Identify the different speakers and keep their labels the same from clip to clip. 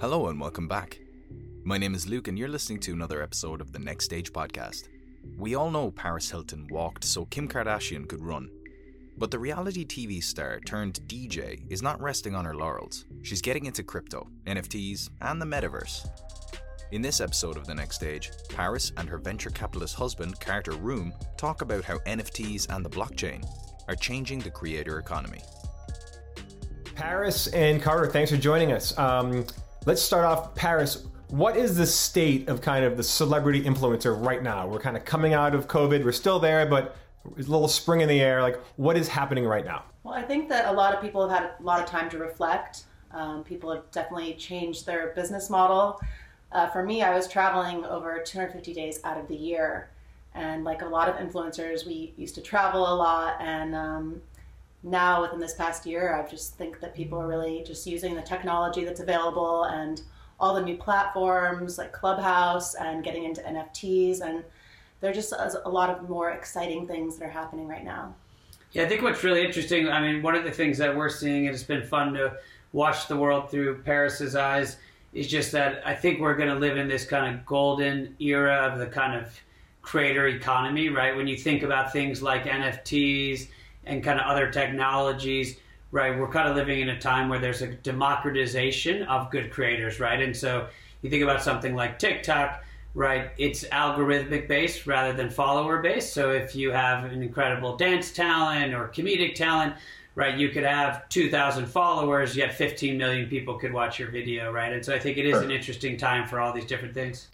Speaker 1: Hello and welcome back. My name is Luke, and you're listening to another episode of the Next Stage podcast. We all know Paris Hilton walked so Kim Kardashian could run. But the reality TV star turned DJ is not resting on her laurels. She's getting into crypto, NFTs, and the metaverse. In this episode of The Next Stage, Paris and her venture capitalist husband, Carter Reum, talk about how NFTs and the blockchain are changing the creator economy.
Speaker 2: Paris and Carter, thanks for joining us. Um, let's start off, Paris. What is the state of kind of the celebrity influencer right now? We're kind of coming out of COVID. We're still there, but a little spring in the air. Like, what is happening right now?
Speaker 3: Well, I think that a lot of people have had a lot of time to reflect. Um, people have definitely changed their business model. Uh, for me, I was traveling over 250 days out of the year. And like a lot of influencers, we used to travel a lot. And um, now, within this past year, I just think that people are really just using the technology that's available and all the new platforms like Clubhouse and getting into NFTs. And there are just a lot of more exciting things that are happening right now.
Speaker 4: Yeah, I think what's really interesting, I mean, one of the things that we're seeing, and it's been fun to watch the world through Paris's eyes, is just that I think we're going to live in this kind of golden era of the kind of creator economy, right? When you think about things like NFTs and kind of other technologies, right? We're kind of living in a time where there's a democratization of good creators, right? And so you think about something like TikTok, right? It's algorithmic based rather than follower based. So if you have an incredible dance talent or comedic talent, right, you could have 2,000 followers, yet 15 million people could watch your video, right? And so I think it is an interesting time for all these different things.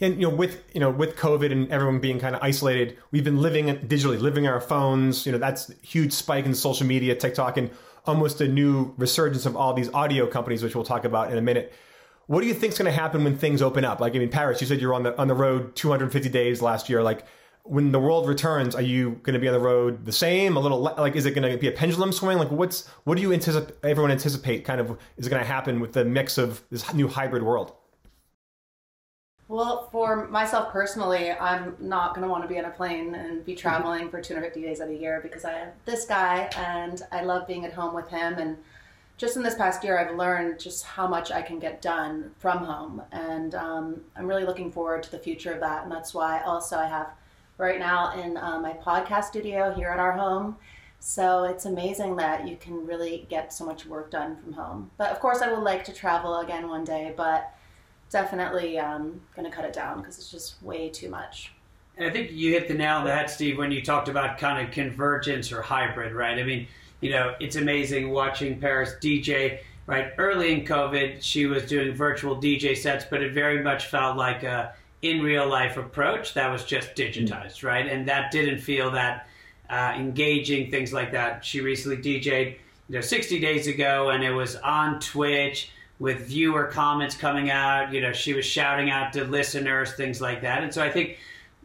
Speaker 2: And you know, with you know, with COVID and everyone being kind of isolated, we've been living digitally, living our phones. You know, that's huge spike in social media, TikTok, and almost a new resurgence of all these audio companies, which we'll talk about in a minute. What do you think is going to happen when things open up? Like, I mean, Paris, you said you're on the on the road 250 days last year. Like, when the world returns, are you going to be on the road the same? A little like, is it going to be a pendulum swing? Like, what's what do you anticipate? Everyone anticipate kind of is going to happen with the mix of this new hybrid world?
Speaker 3: Well, for myself personally, I'm not going to want to be on a plane and be traveling for 250 days of the year because I have this guy and I love being at home with him. And just in this past year, I've learned just how much I can get done from home. And um, I'm really looking forward to the future of that. And that's why also I have right now in uh, my podcast studio here at our home. So it's amazing that you can really get so much work done from home. But of course, I would like to travel again one day. But definitely um, going to cut it down because it's just way too much.
Speaker 4: And I think you hit the nail on the head, Steve, when you talked about kind of convergence or hybrid, right? I mean, you know, it's amazing watching Paris DJ, right? Early in COVID, she was doing virtual DJ sets, but it very much felt like a in real life approach that was just digitized, right? And that didn't feel that uh, engaging, things like that. She recently DJed, you know, 60 days ago, and it was on Twitch with viewer comments coming out. You know, she was shouting out to listeners, things like that. And so I think,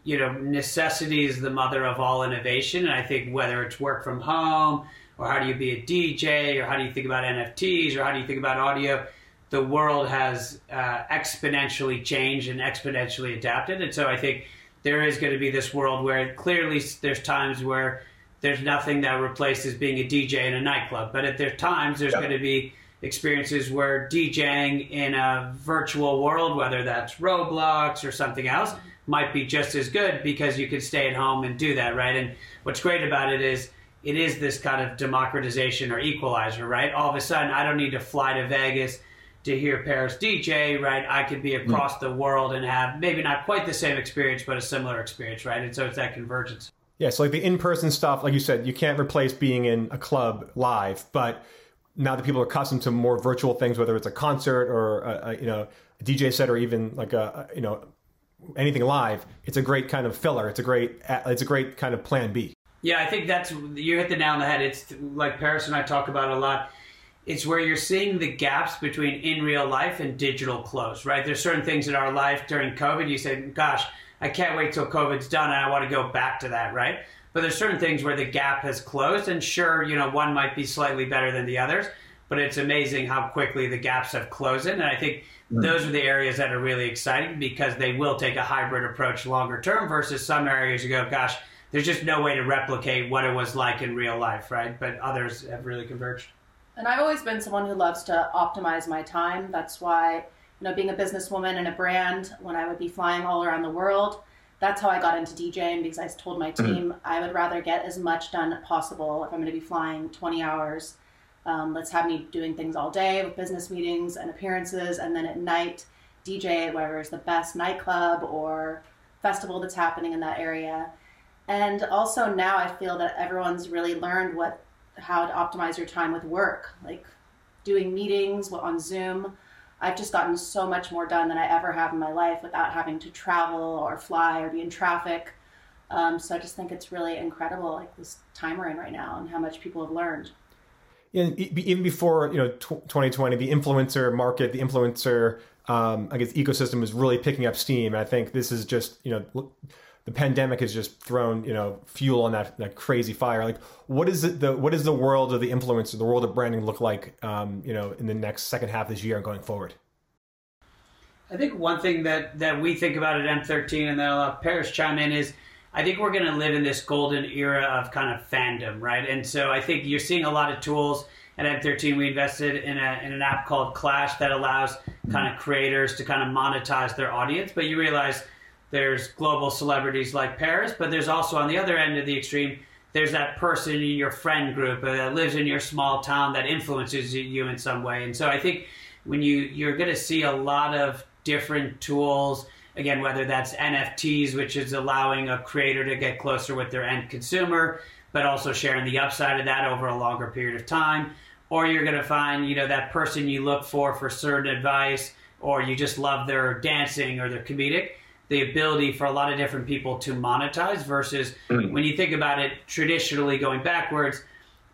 Speaker 4: you know, necessity is the mother of all innovation. And I think whether it's work from home or how do you be a DJ or how do you think about NFTs or how do you think about audio, the world has uh, exponentially changed and exponentially adapted. And so I think there is going to be this world where clearly there's times where there's nothing that replaces being a DJ in a nightclub. But at there times there's going to be experiences where DJing in a virtual world, whether that's Roblox or something else, might be just as good because you can stay at home and do that, right? And what's great about it is it is this kind of democratization or equalizer, right? All of a sudden, I don't need to fly to Vegas to hear Paris DJ, right? I could be across mm. the world and have maybe not quite the same experience, but a similar experience, right? And so it's that convergence.
Speaker 2: Yeah, so like the in-person stuff, like you said, you can't replace being in a club live, but now that people are accustomed to more virtual things, whether it's a concert or a, a, you know a DJ set or even like a, a you know anything live, it's a great kind of filler. It's a great it's a great kind of plan B.
Speaker 4: Yeah, I think that's you hit the nail on the head. It's like Paris and I talk about a lot. It's where you're seeing the gaps between in real life and digital close, right? There's certain things in our life during COVID. You say, "Gosh, I can't wait till COVID's done, and I want to go back to that," right? But there's certain things where the gap has closed, and sure, you know, one might be slightly better than the others, but it's amazing how quickly the gaps have closed in. And I think mm-hmm. those are the areas that are really exciting because they will take a hybrid approach longer term versus some areas you go, gosh, there's just no way to replicate what it was like in real life, right? But others have really converged.
Speaker 3: And I've always been someone who loves to optimize my time. That's why you know, being a businesswoman and a brand, when I would be flying all around the world, that's how I got into DJing because I told my mm-hmm. team. I would rather get as much done possible if I'm going to be flying 20 hours. Um, let's have me doing things all day with business meetings and appearances, and then at night, DJ wherever is the best nightclub or festival that's happening in that area. And also now I feel that everyone's really learned what how to optimize your time with work, like doing meetings on Zoom. I've just gotten so much more done than I ever have in my life without having to travel or fly or be in traffic. Um, so I just think it's really incredible, like this time we're in right now, and how much people have learned.
Speaker 2: Yeah, even before you know 2020, the influencer market, the influencer, um, I guess, ecosystem is really picking up steam. And I think this is just you know the pandemic has just thrown you know fuel on that that crazy fire. Like, what is it, the what is the world of the influencer, the world of branding look like? Um, you know, in the next second half of this year and going forward.
Speaker 4: I think one thing that that we think about at M13, and then I'll have Paris chime in is. I think we're going to live in this golden era of kind of fandom, right? And so I think you're seeing a lot of tools. At M13, we invested in, a, in an app called Clash that allows kind of creators to kind of monetize their audience. But you realize there's global celebrities like Paris, but there's also on the other end of the extreme, there's that person in your friend group uh, that lives in your small town that influences you in some way. And so I think when you you're going to see a lot of different tools again whether that's NFTs which is allowing a creator to get closer with their end consumer but also sharing the upside of that over a longer period of time or you're going to find you know that person you look for for certain advice or you just love their dancing or their comedic the ability for a lot of different people to monetize versus mm-hmm. when you think about it traditionally going backwards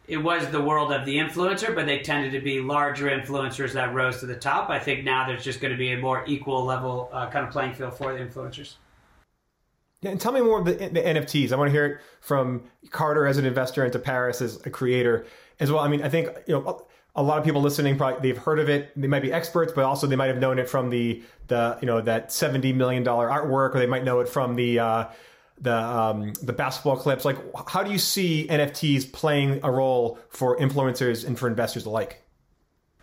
Speaker 4: it was the world of the influencer but they tended to be larger influencers that rose to the top i think now there's just going to be a more equal level uh, kind of playing field for the influencers
Speaker 2: yeah, and tell me more of the, the NFTs. I want to hear it from Carter as an investor into Paris as a creator as well. I mean, I think you know a lot of people listening probably they've heard of it. They might be experts, but also they might have known it from the the you know that seventy million dollar artwork, or they might know it from the uh, the um, the basketball clips. Like, how do you see NFTs playing a role for influencers and for investors alike?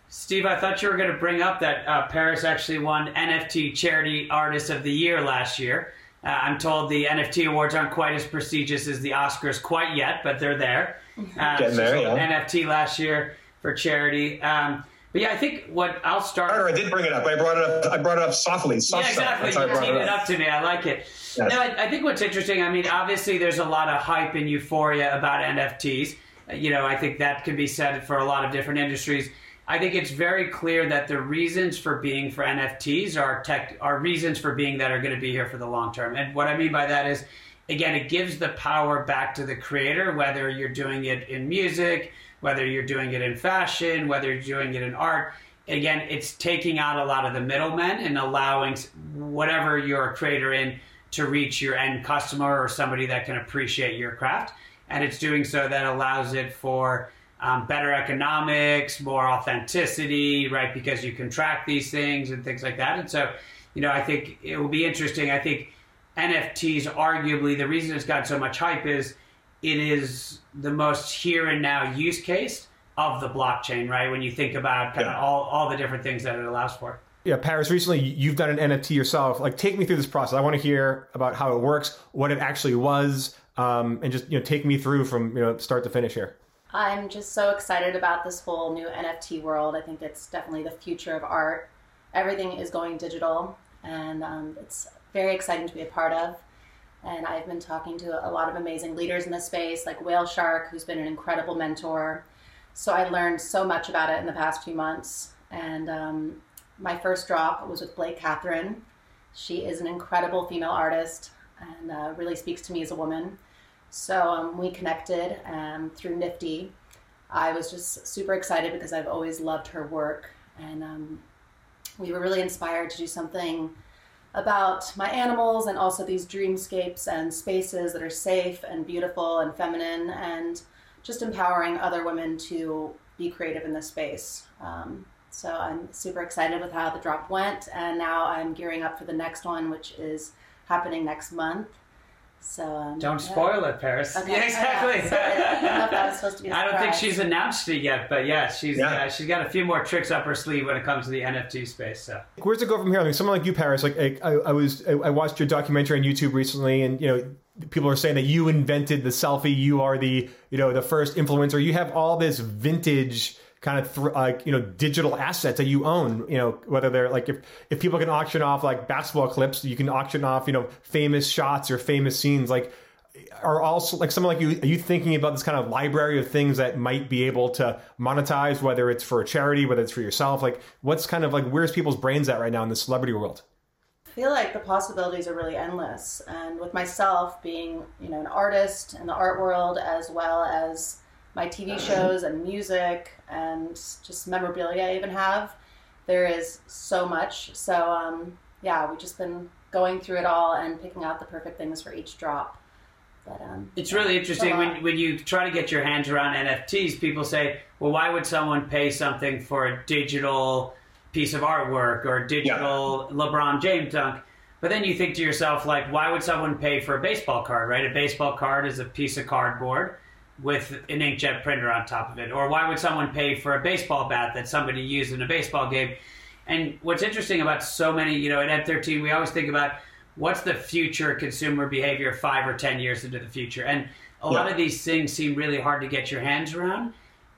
Speaker 4: Steve, I thought you were going to bring up that uh, Paris actually won NFT Charity Artist of the Year last year. Uh, I'm told the NFT awards aren't quite as prestigious as the Oscars quite yet, but they're there.
Speaker 5: Uh, Getting there, yeah.
Speaker 4: NFT last year for charity. Um, but yeah, I think what I'll start.
Speaker 5: I did bring it up. I brought it up. I brought it up softly.
Speaker 4: Soft yeah, exactly. You teed it, it up to me. I like it. Yes. No, I, I, think what's interesting. I mean, obviously, there's a lot of hype and euphoria about NFTs. You know, I think that can be said for a lot of different industries. I think it's very clear that the reasons for being for NFTs are tech are reasons for being that are going to be here for the long term. And what I mean by that is, again, it gives the power back to the creator, whether you're doing it in music whether you're doing it in fashion, whether you're doing it in art. Again, it's taking out a lot of the middlemen and allowing whatever you're a creator in to reach your end customer or somebody that can appreciate your craft. And it's doing so that allows it for um, better economics, more authenticity, right? Because you can track these things and things like that. And so, you know, I think it will be interesting. I think NFTs, arguably, the reason it's got so much hype is it is the most here and now use case of the blockchain, right? When you think about kind yeah. of all, all the different things that it allows for.
Speaker 2: Yeah, Paris, recently you've done an NFT yourself. Like, take me through this process. I want to hear about how it works, what it actually was, um, and just, you know, take me through from, you know, start to finish here.
Speaker 3: I'm just so excited about this whole new NFT world. I think it's definitely the future of art. Everything is going digital, and um, it's very exciting to be a part of. And I've been talking to a lot of amazing leaders in the space, like Whale Shark, who's been an incredible mentor. So I learned so much about it in the past few months. And um, my first drop was with Blake Kathryn. She is an incredible female artist and uh, really speaks to me as a woman. So um, we connected um, through Nifty. I was just super excited because I've always loved her work. And um, we were really inspired to do something about my animals and also these dreamscapes and spaces that are safe and beautiful and feminine and just empowering other women to be creative in this space. Um, so I'm super excited with how the drop went, and now I'm gearing up for the next one, which is happening next month. So um,
Speaker 4: don't spoil yeah. it, Paris.
Speaker 3: Okay.
Speaker 4: Yeah, exactly.
Speaker 3: So I, I,
Speaker 4: I, don't think she's announced it yet, but yeah, she's
Speaker 5: yeah.
Speaker 4: Uh, she's got a few more tricks up her sleeve when it comes to the NFT space. So
Speaker 2: where's it go from here? I mean, someone like you, Paris. Like I, I was, I watched your documentary on YouTube recently, and you know, people are saying that you invented the selfie. You are the, you know, the first influencer. You have all this vintage kind of th- like you know digital assets that you own you know whether they're like if if people can auction off like basketball clips you can auction off you know famous shots or famous scenes like are also like someone like you are you thinking about this kind of library of things that might be able to monetize whether it's for a charity whether it's for yourself? Like what's kind of like where's people's brains at right now in the celebrity world?
Speaker 3: I feel like the possibilities are really endless. And with myself being you know an artist in the art world as well as my TV shows and music and just memorabilia I even have. There is so much. So um, yeah, we've just been going through it all and picking out the perfect things for each drop. But, um,
Speaker 4: it's really interesting when, when you try to get your hands around NFTs. People say, "Well, why would someone pay something for a digital piece of artwork or a digital yeah. LeBron James dunk?" But then you think to yourself, like, why would someone pay for a baseball card? Right? A baseball card is a piece of cardboard with an inkjet printer on top of it? Or why would someone pay for a baseball bat that somebody used in a baseball game? And what's interesting about so many, you know, at M13, we always think about what's the future consumer behavior five or 10 years into the future. And a yeah. lot of these things seem really hard to get your hands around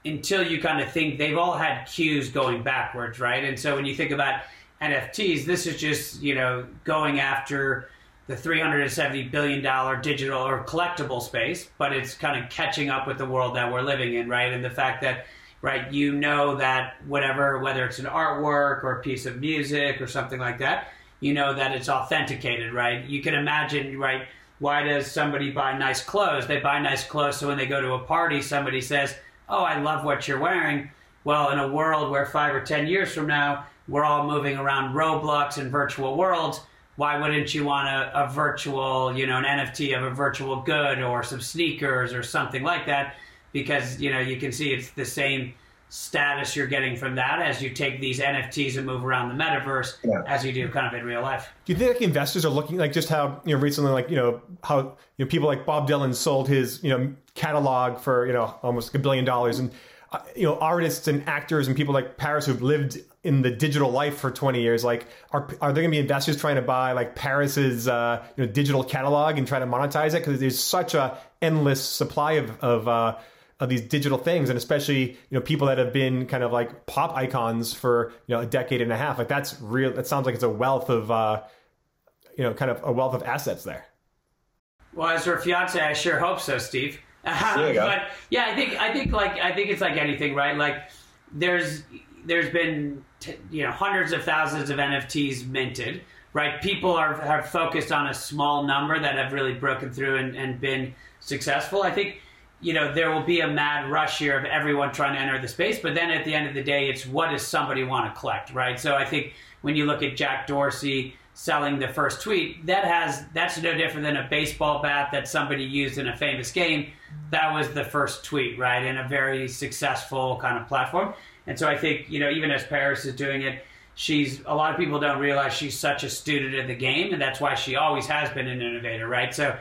Speaker 4: until you kind of think they've all had cues going backwards, right? And so when you think about NFTs, this is just, you know, going after the $370 billion digital or collectible space, but it's kind of catching up with the world that we're living in, right? And the fact that, right, you know that whatever, whether it's an artwork or a piece of music or something like that, you know that it's authenticated, right? You can imagine, right, why does somebody buy nice clothes? They buy nice clothes so when they go to a party, somebody says, Oh, I love what you're wearing. Well, in a world where five or 10 years from now, we're all moving around Roblox and virtual worlds why wouldn't you want a, a virtual, you know, an NFT of a virtual good or some sneakers or something like that? Because, you know, you can see it's the same status you're getting from that as you take these NFTs and move around the metaverse yeah. as you do kind of in real life.
Speaker 2: Do you think like investors are looking like just how you know recently like you know how you know people like Bob Dylan sold his you know catalog for you know almost a billion dollars and uh, you know artists and actors and people like Paris who've lived in the digital life for 20 years like are are there going to be investors trying to buy like Paris's uh, you know digital catalog and try to monetize it? Because there's such a endless supply of of uh, of these digital things and especially you know people that have been kind of like pop icons for you know a decade and a half like that's real that sounds like it's a wealth of uh, you know kind of a wealth of assets there.
Speaker 4: Well as her fiance I sure hope so Steve. But yeah, I think I think like I think it's like anything, right? Like there's there's been t- you know hundreds of thousands of NFTs minted, right? People are have focused on a small number that have really broken through and, and been successful. I think you know there will be a mad rush here of everyone trying to enter the space, but then at the end of the day, it's what does somebody want to collect, right? So I think when you look at Jack Dorsey selling the first tweet, that has that's no different than a baseball bat that somebody used in a famous game. That was the first tweet, right? In a very successful kind of platform. And so I think, you know, even as Paris is doing it, she's a lot of people don't realize she's such a student of the game, and that's why she always has been an innovator, right? So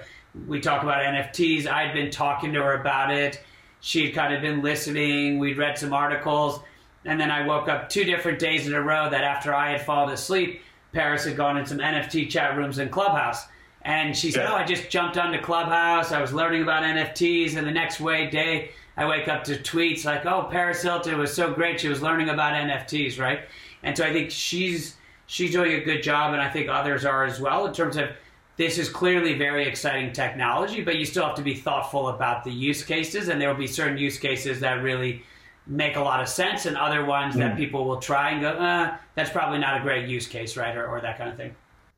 Speaker 4: we talk about NFTs. I'd been talking to her about it. She'd kind of been listening. We'd read some articles. And then I woke up two different days in a row that after I had fallen asleep, Paris had gone in some NFT chat rooms in Clubhouse. And she said, yeah. "Oh, I just jumped onto Clubhouse. I was learning about NFTs, and the next way day, I wake up to tweets like, "Oh, Paris Hilton was so great. She was learning about NFTs, right?" And so I think she's she's doing a good job, and I think others are as well in terms of this is clearly very exciting technology, but you still have to be thoughtful about the use cases, and there will be certain use cases that really make a lot of sense, and other ones mm. that hmm. people will try and go, uh, that's probably not a great use case, right, or, or that kind of thing.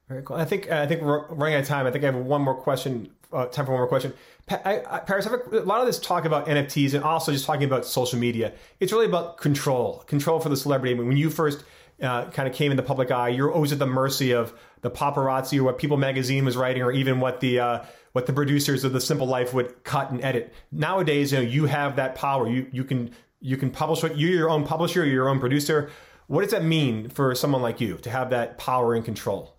Speaker 2: Very cool. I think uh, I think we're running out of time. I think I have one more question. Uh, time for one more question. Pa- I, I, Paris, I a, a, lot of this talk about NFTs and also just talking about social media. It's really about control, control for the celebrity. I mean, when you first uh, kind of came in the public eye, you're always at the mercy of the paparazzi or what People Magazine was writing, or even what the uh, what the producers of The Simple Life would cut and edit. Nowadays, you know, you have that power. You you can you can publish what you're your own publisher, you're your own producer. What does that mean for someone like you to have that power and control?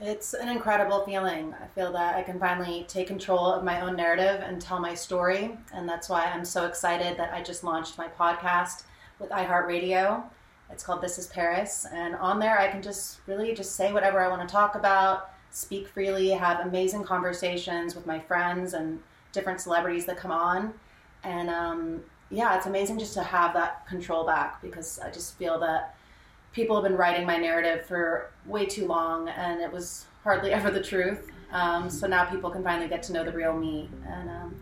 Speaker 3: It's an incredible feeling. I feel that I can finally take control of my own narrative and tell my story. And that's why I'm so excited that I just launched my podcast with iHeartRadio. It's called This is Paris. And on there, I can just really just say whatever I want to talk about, speak freely, have amazing conversations with my friends and different celebrities that come on. And um, yeah, it's amazing just to have that control back because I just feel that people have been writing my narrative for way too long and it was hardly ever the truth. Um, so now people can finally get to know the real me. And um,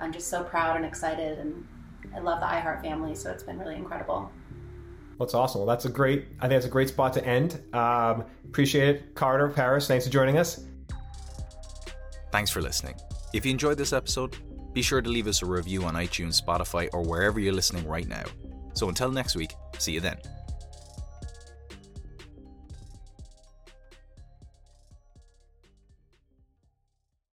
Speaker 3: I'm just so proud and excited. And I love the iHeart family. So it's been really incredible.
Speaker 2: That's awesome. Well, that's a great, I think that's a great spot to end. Um, appreciate it. Carter, Paris, thanks for joining us.
Speaker 1: Thanks for listening. If you enjoyed this episode, be sure to leave us a review on iTunes, Spotify, or wherever you're listening right now. So until next week, see you then.